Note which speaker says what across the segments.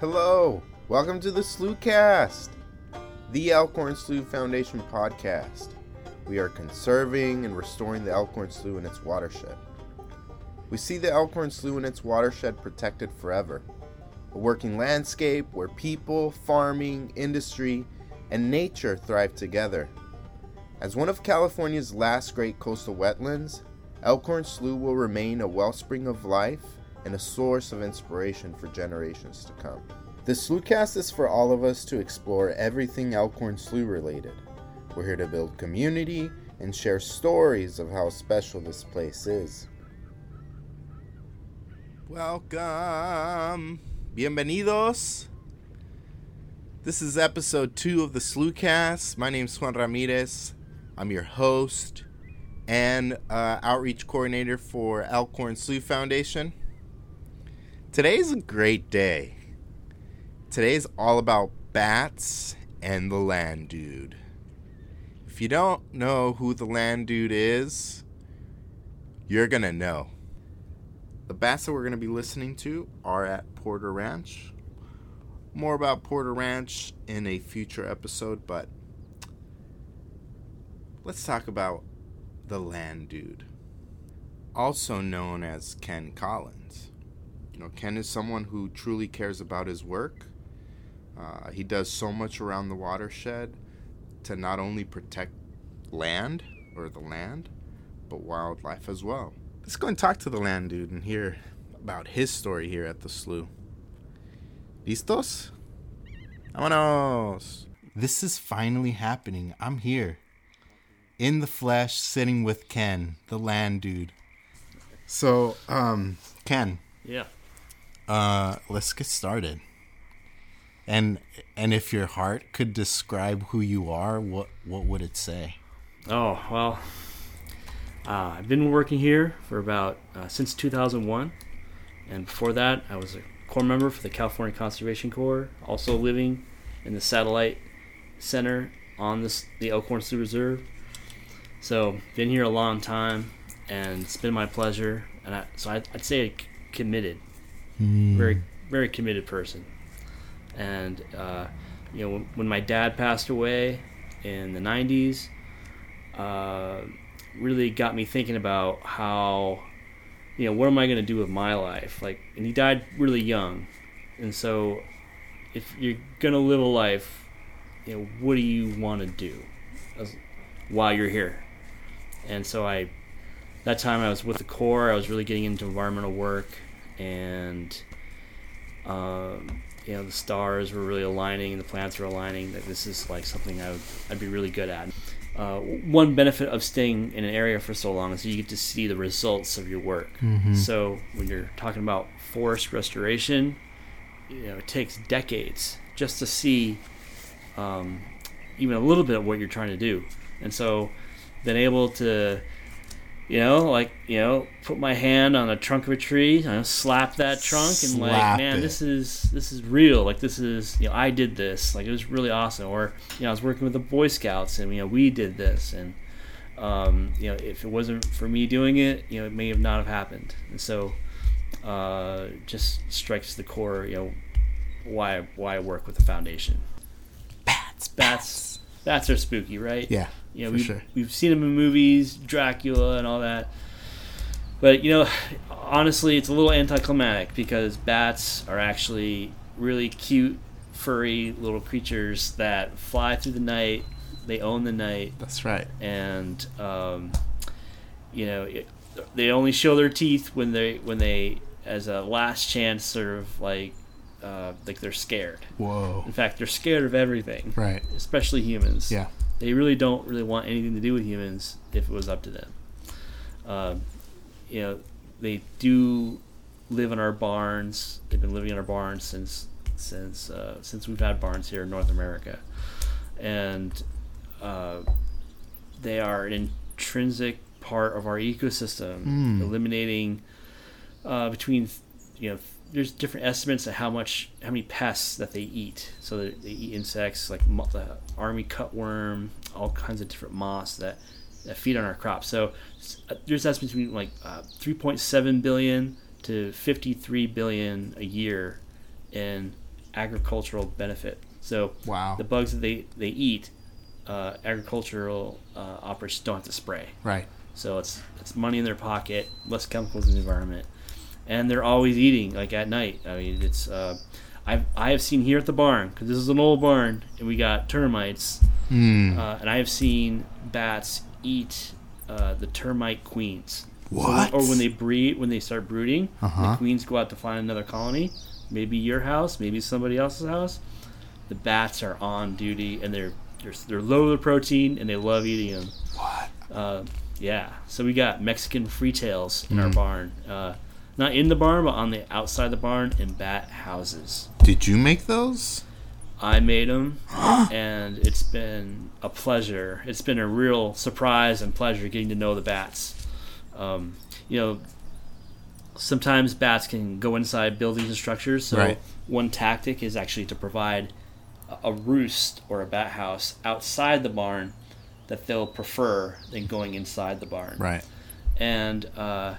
Speaker 1: Hello, welcome to the Slewcast, the Elkhorn Slough Foundation podcast. We are conserving and restoring the Elkhorn Slough and its watershed. We see the Elkhorn Slough and its watershed protected forever. A working landscape where people, farming, industry, and nature thrive together. As one of California's last great coastal wetlands, Elkhorn Slough will remain a wellspring of life and a source of inspiration for generations to come. The Slewcast is for all of us to explore everything Elkhorn Slough related. We're here to build community and share stories of how special this place is. Welcome. Bienvenidos. This is episode two of the Slewcast. My name's Juan Ramirez. I'm your host and uh, outreach coordinator for Elkhorn Slough Foundation. Today's a great day. Today's all about bats and the land dude. If you don't know who the land dude is, you're gonna know. The bats that we're gonna be listening to are at Porter Ranch. More about Porter Ranch in a future episode, but let's talk about the land dude, also known as Ken Collins. You know, Ken is someone who truly cares about his work. Uh, he does so much around the watershed to not only protect land or the land, but wildlife as well. Let's go and talk to the land dude and hear about his story here at the slough. ¿Listos? Vámonos! This is finally happening. I'm here in the flesh, sitting with Ken, the land dude. So, um, Ken.
Speaker 2: Yeah.
Speaker 1: Uh, let's get started. And and if your heart could describe who you are, what what would it say?
Speaker 2: Oh well, uh, I've been working here for about uh, since 2001, and before that, I was a corps member for the California Conservation Corps, also living in the satellite center on this the Elkhorn Slough Reserve. So been here a long time, and it's been my pleasure. And I, so I, would say committed, mm. very very committed person. And uh, you know, when, when, my dad passed away in the '90s, uh, really got me thinking about how, you know, what am I going to do with my life? Like, and he died really young, and so if you're going to live a life, you know, what do you want to do as, while you're here? And so I that time I was with the Corps. I was really getting into environmental work, and um, you know the stars were really aligning and the planets were aligning. That this is like something I would I'd be really good at. Uh, one benefit of staying in an area for so long is you get to see the results of your work. Mm-hmm. So when you're talking about forest restoration, you know it takes decades just to see um, even a little bit of what you're trying to do, and so been able to you know, like you know, put my hand on a trunk of a tree, you know, slap that trunk, and slap like, man, it. this is this is real. Like this is, you know, I did this. Like it was really awesome. Or you know, I was working with the Boy Scouts, and you know, we did this, and um, you know, if it wasn't for me doing it, you know, it may have not have happened. And so, uh, just strikes the core, you know, why why I work with the foundation.
Speaker 1: Bats,
Speaker 2: bats, bats are spooky, right?
Speaker 1: Yeah.
Speaker 2: You know, we've, sure. we've seen them in movies, Dracula and all that. But you know, honestly, it's a little anticlimactic because bats are actually really cute, furry little creatures that fly through the night. They own the night.
Speaker 1: That's right.
Speaker 2: And um, you know, it, they only show their teeth when they when they as a last chance, sort of like uh, like they're scared.
Speaker 1: Whoa.
Speaker 2: In fact, they're scared of everything.
Speaker 1: Right.
Speaker 2: Especially humans.
Speaker 1: Yeah
Speaker 2: they really don't really want anything to do with humans if it was up to them. Uh, you know, they do live in our barns. They've been living in our barns since since uh, since we've had barns here in North America, and uh, they are an intrinsic part of our ecosystem, mm. eliminating uh, between you know there's different estimates of how much how many pests that they eat. So they, they eat insects like the army cutworm, all kinds of different moths that, that feed on our crops. So uh, there's estimates between like uh, 3.7 billion to 53 billion a year in agricultural benefit. So
Speaker 3: Wow.
Speaker 2: the bugs that they they eat, uh, agricultural uh, operators don't have to spray.
Speaker 3: right.
Speaker 2: So it's it's money in their pocket, less chemicals in the environment, and they're always eating like at night. I mean, it's uh, I I have seen here at the barn because this is an old barn and we got termites,
Speaker 3: Hmm.
Speaker 2: uh, and I have seen bats eat uh, the termite queens. So
Speaker 3: What?
Speaker 2: or when they breed, when they start brooding,
Speaker 3: Uh-huh.
Speaker 2: the queens go out to find another colony, maybe your house, maybe somebody else's house. The bats are on duty and they're they're, they're low in protein and they love eating them.
Speaker 3: What?
Speaker 2: Uh, yeah, so we got Mexican free tails in our
Speaker 3: Mm.
Speaker 2: barn. Not in the barn, but on the outside of the barn in bat houses.
Speaker 3: Did you make those?
Speaker 2: I made them, and it's been a pleasure. It's been a real surprise and pleasure getting to know the bats. Um, you know, sometimes bats can go inside buildings and structures. So
Speaker 3: Right.
Speaker 2: one tactic is actually to provide a- a roost or a bat house outside the barn that they'll prefer than going inside the barn
Speaker 3: Right.
Speaker 2: and uh,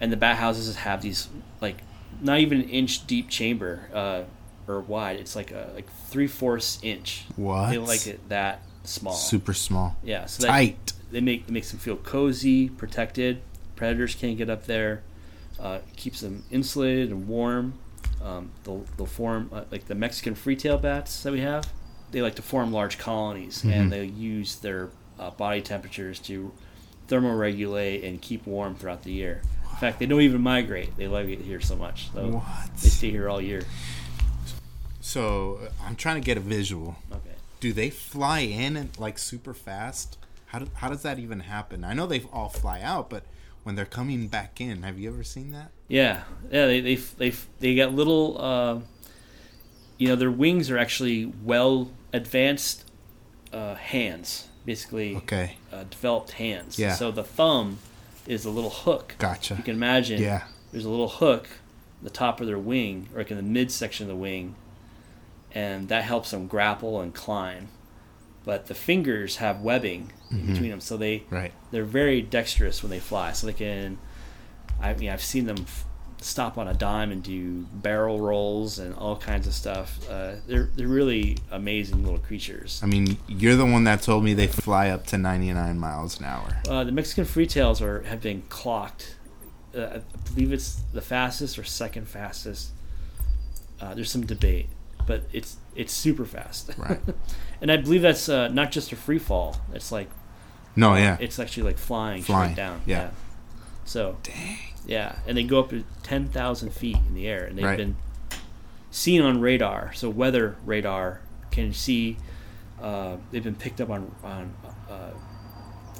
Speaker 2: and the bat houses have these like not even an inch deep chamber uh, or wide. It's like a like three fourths inch.
Speaker 3: What?
Speaker 2: They like it that small.
Speaker 3: Super small.
Speaker 2: Yeah, so that
Speaker 3: Tight.
Speaker 2: they make it makes them feel cozy, protected. Predators can't get up there. Uh, keeps them insulated and warm. Um, they'll, they'll form uh, like the Mexican freetail bats that we have. They like to form large colonies,
Speaker 3: Mhm.
Speaker 2: and they use their uh, body temperatures to thermoregulate and keep warm throughout the year. Fact, they don't even migrate. They love it here so much, so
Speaker 3: What?
Speaker 2: they stay here all year.
Speaker 3: So uh, I'm trying to get a visual.
Speaker 2: Okay.
Speaker 3: Do they fly in and like super fast? How do, how does that even happen? I know they all fly out, but when they're coming back in, have you ever seen that?
Speaker 2: Yeah, yeah. They they they they got little. Uh, you know, their wings are actually well advanced uh, hands, basically
Speaker 3: Okay.
Speaker 2: uh, developed hands.
Speaker 3: Yeah.
Speaker 2: So the thumb is a little hook.
Speaker 3: Gotcha.
Speaker 2: You can imagine.
Speaker 3: Yeah.
Speaker 2: There's a little hook, at the top of their wing, or like in the midsection of the wing, and that helps them grapple and climb. But the fingers have webbing in mm-hmm. between them, so they
Speaker 3: Right.
Speaker 2: they're very dexterous when they fly. So they can, I mean, I've seen them f- stop on a dime and do barrel rolls and all kinds of stuff. Uh, they're they're really amazing little creatures.
Speaker 3: I mean, you're the one that told me they fly up to 99 miles an hour.
Speaker 2: Uh, the Mexican freetails are have been clocked. Uh, I believe it's the fastest or second fastest. Uh, there's some debate, but it's it's super fast.
Speaker 3: Right.
Speaker 2: and I believe that's uh, not just a free fall. It's like
Speaker 3: No, yeah.
Speaker 2: it's actually like flying,
Speaker 3: Flying,
Speaker 2: straight down.
Speaker 3: yeah.
Speaker 2: So
Speaker 3: Dang.
Speaker 2: Yeah, and they go up to ten thousand feet in the air, and they've
Speaker 3: Right.
Speaker 2: been seen on radar. So weather radar can see. Uh, they've been picked up on on. Uh,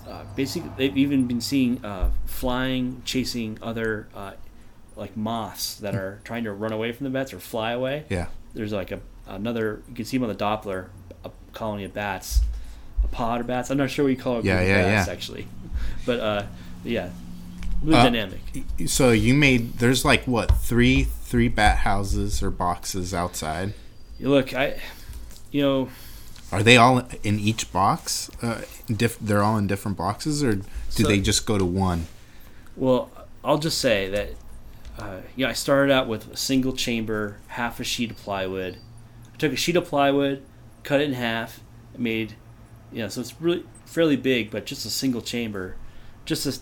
Speaker 2: uh, basically, they've even been seeing uh, flying, chasing other uh, like moths that are trying to run away from the bats or fly away.
Speaker 3: Yeah.
Speaker 2: There's like a another. You can see them on the Doppler, a colony of bats, a pod of bats. I'm not sure what you call it.
Speaker 3: Yeah, yeah,
Speaker 2: bats,
Speaker 3: yeah.
Speaker 2: Actually, but uh, yeah, really
Speaker 3: Uh,
Speaker 2: dynamic.
Speaker 3: So you made there's like what three three bat houses or boxes outside.
Speaker 2: Look, I, you know,
Speaker 3: Are they all in each box? Uh, diff- they're all in different boxes, or do
Speaker 2: So-
Speaker 3: they just go to one?
Speaker 2: well, I'll just say that, uh, you know, I started out with a single chamber, half a sheet of plywood. I took a sheet of plywood, cut it in half, made, you know, so it's really fairly big, but just a single chamber, just to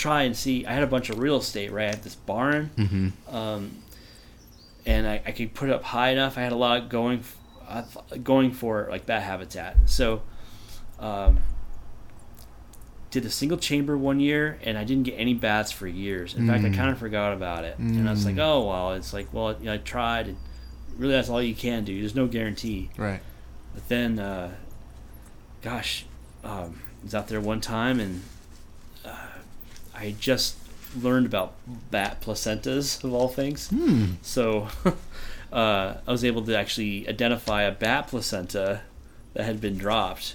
Speaker 2: try and see. I had a bunch of real estate, right? I had this barn,
Speaker 3: Mm-hmm.
Speaker 2: um, and I, I could put it up high enough. I had a lot going, uh, going for like bat habitat. So, um, did a single chamber one year, and I didn't get any bats for years. In fact, I
Speaker 3: Mm.
Speaker 2: kind of forgot about it, and I was like,
Speaker 3: Mm.
Speaker 2: oh well. It's like, well, you know, I tried, and really, that's all you can do. There's no guarantee.
Speaker 3: Right.
Speaker 2: But then, uh, gosh, um, I was out there one time and I just learned about bat placentas of all things.
Speaker 3: Hmm.
Speaker 2: So uh, I was able to actually identify a bat placenta that had been dropped,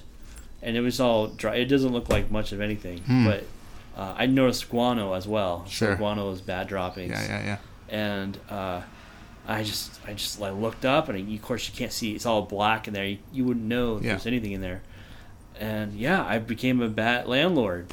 Speaker 2: and it was all dry. It doesn't look like much of anything,
Speaker 3: Hmm.
Speaker 2: but uh, I noticed guano as well. So
Speaker 3: Sure.
Speaker 2: guano is bat droppings
Speaker 3: Yeah, yeah, yeah.
Speaker 2: and uh, I just I just like looked up and of course you can't see it's all black in there you, you wouldn't know if
Speaker 3: Yeah.
Speaker 2: there's anything in there and yeah I became a bat landlord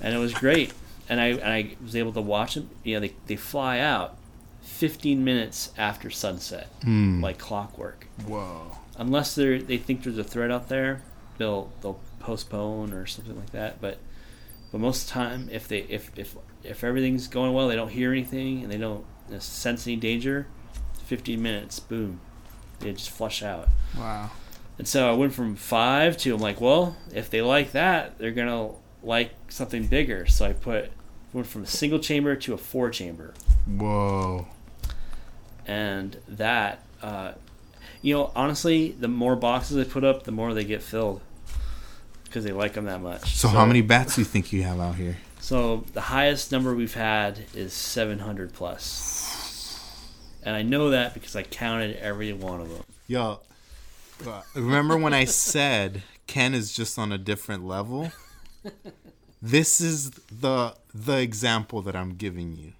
Speaker 2: and it was great and I and I was able to watch them. You know, they they fly out 15 minutes after sunset,
Speaker 3: Hmm.
Speaker 2: like clockwork.
Speaker 3: Whoa.
Speaker 2: Unless they they think there's a threat out there, they'll they'll postpone or something like that. But but most of the time, if they if if if everything's going well, they don't hear anything and they don't uh, sense any danger. 15 minutes, boom, they just flush out.
Speaker 3: Wow.
Speaker 2: And so I went from five to I'm like, well, if they like that, they're gonna like something bigger. So I put went from a single chamber to a four chamber,
Speaker 3: Whoa.
Speaker 2: and that, uh, you know, honestly, the more boxes I put up, the more they get filled because they like them that much.
Speaker 3: So, how many bats do you think you have out here?
Speaker 2: So the highest number we've had is 700 plus, and I know that because I counted every one of them.
Speaker 3: Yo, uh, remember when I said Ken is just on a different level? This is the the example that I'm giving you.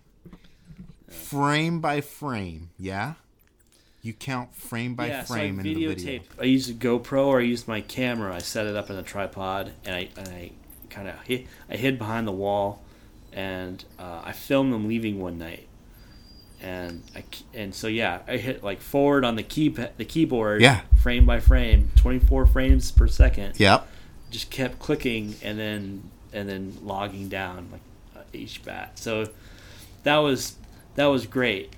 Speaker 3: Frame by frame, yeah? You count frame by
Speaker 2: yeah,
Speaker 3: frame
Speaker 2: so I
Speaker 3: in the video.
Speaker 2: I used a GoPro or I used my camera. I set it up in a tripod and I and I kind of hid, I hid behind the wall, and uh, I filmed them leaving one night. And I and so yeah, I hit like forward on the key the keyboard.
Speaker 3: Yeah.
Speaker 2: Frame by frame, twenty four frames per second.
Speaker 3: Yep.
Speaker 2: Just kept clicking and then and then logging down like uh, each bat. So that was that was great.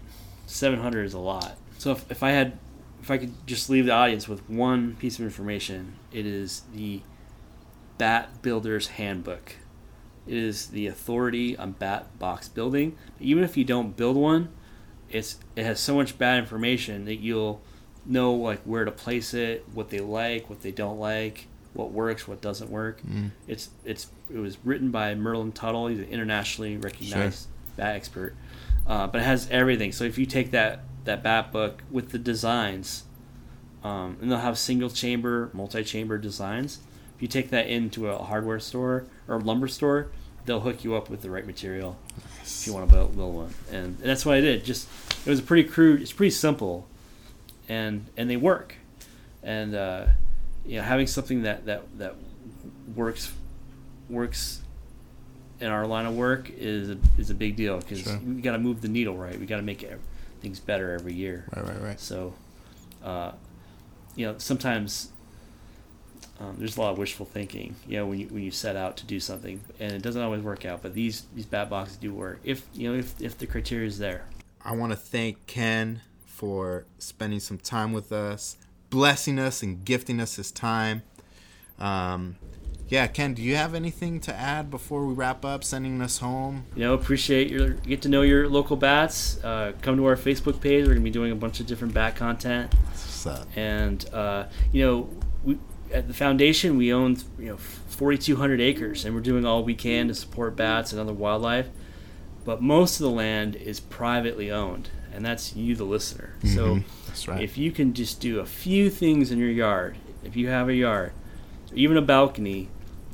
Speaker 2: Seven hundred is a lot. So if, if I had if I could just leave the audience with one piece of information, it is the Bat Builder's Handbook. It is the authority on bat box building. Even if you don't build one, it's it has so much bad information that you'll know like where to place it, what they like, what they don't like, what works, what doesn't work.
Speaker 3: Mm.
Speaker 2: It's it's it was written by Merlin Tuttle. He's an internationally recognized bat expert, uh, but it has everything. So if you take that that bat book with the designs, um, and they'll have single chamber, multi chamber designs. If you take that into a hardware store or lumber store, they'll hook you up with the right material if you want to build, build one. And, and that's what I did. Just it was a pretty crude. It's pretty simple, and and they work. And uh, you know, having something that that that works works in our line of work is a, is a big deal because
Speaker 3: Sure.
Speaker 2: we got to move the needle right. We got to make things better every year.
Speaker 3: Right, right, right.
Speaker 2: So, uh, you know, sometimes um, there's a lot of wishful thinking. You know, when you when you set out to do something, and it doesn't always work out. But these these bat boxes do work if you know if if the criteria is there.
Speaker 3: I want to thank Ken for spending some time with us, blessing us, and gifting us his time. Um, yeah, Ken, do you have anything to add before we wrap up? Sending us home.
Speaker 2: You know, appreciate your get to know your local bats. Uh, come to our Facebook page. We're gonna be doing a bunch of different bat content. And uh, you know we at the foundation we own you know 4200 acres and we're doing all we can to support bats and other wildlife but most of the land is privately owned and that's you the listener so
Speaker 3: Mhm. That's right.
Speaker 2: if you can just do a few things in your yard if you have a yard even a balcony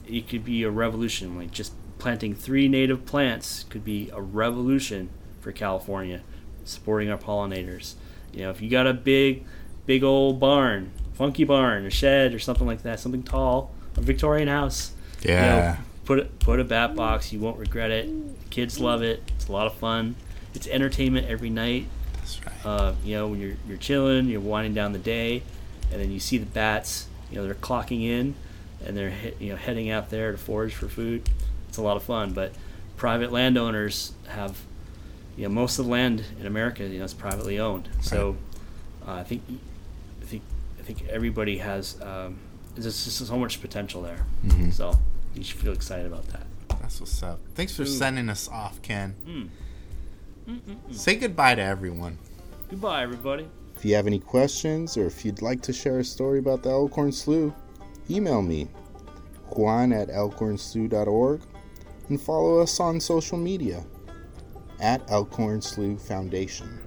Speaker 2: it could be a revolution like just planting three native plants could be a revolution for california supporting our pollinators you know if you got a big big old barn funky barn a shed or something like that something tall a victorian house you know,
Speaker 3: yeah.
Speaker 2: Put it, put a bat box you won't regret it kids love it it's a lot of fun it's entertainment every night
Speaker 3: That's right.
Speaker 2: uh, you know, when you're you're chilling, you're winding down the day, and then you see the bats. You know, they're clocking in, and they're he- you know heading out there to forage for food. It's a lot of fun. But private landowners have, you know, most of the land in America, you know, is privately owned. So uh, I think, I think, I think everybody has. Um, there's just so much potential there.
Speaker 3: Mhm.
Speaker 2: So you should feel excited about that.
Speaker 3: That's what's up. Thanks for
Speaker 2: Ooh.
Speaker 3: sending us off, Ken.
Speaker 2: Mm.
Speaker 3: Say goodbye to everyone.
Speaker 2: Goodbye, everybody.
Speaker 1: If you have any questions or if you'd like to share a story about the Elkhorn Slough, email me, juan at elkhornslough.org, and follow us on social media at Elkhorn Slough Foundation.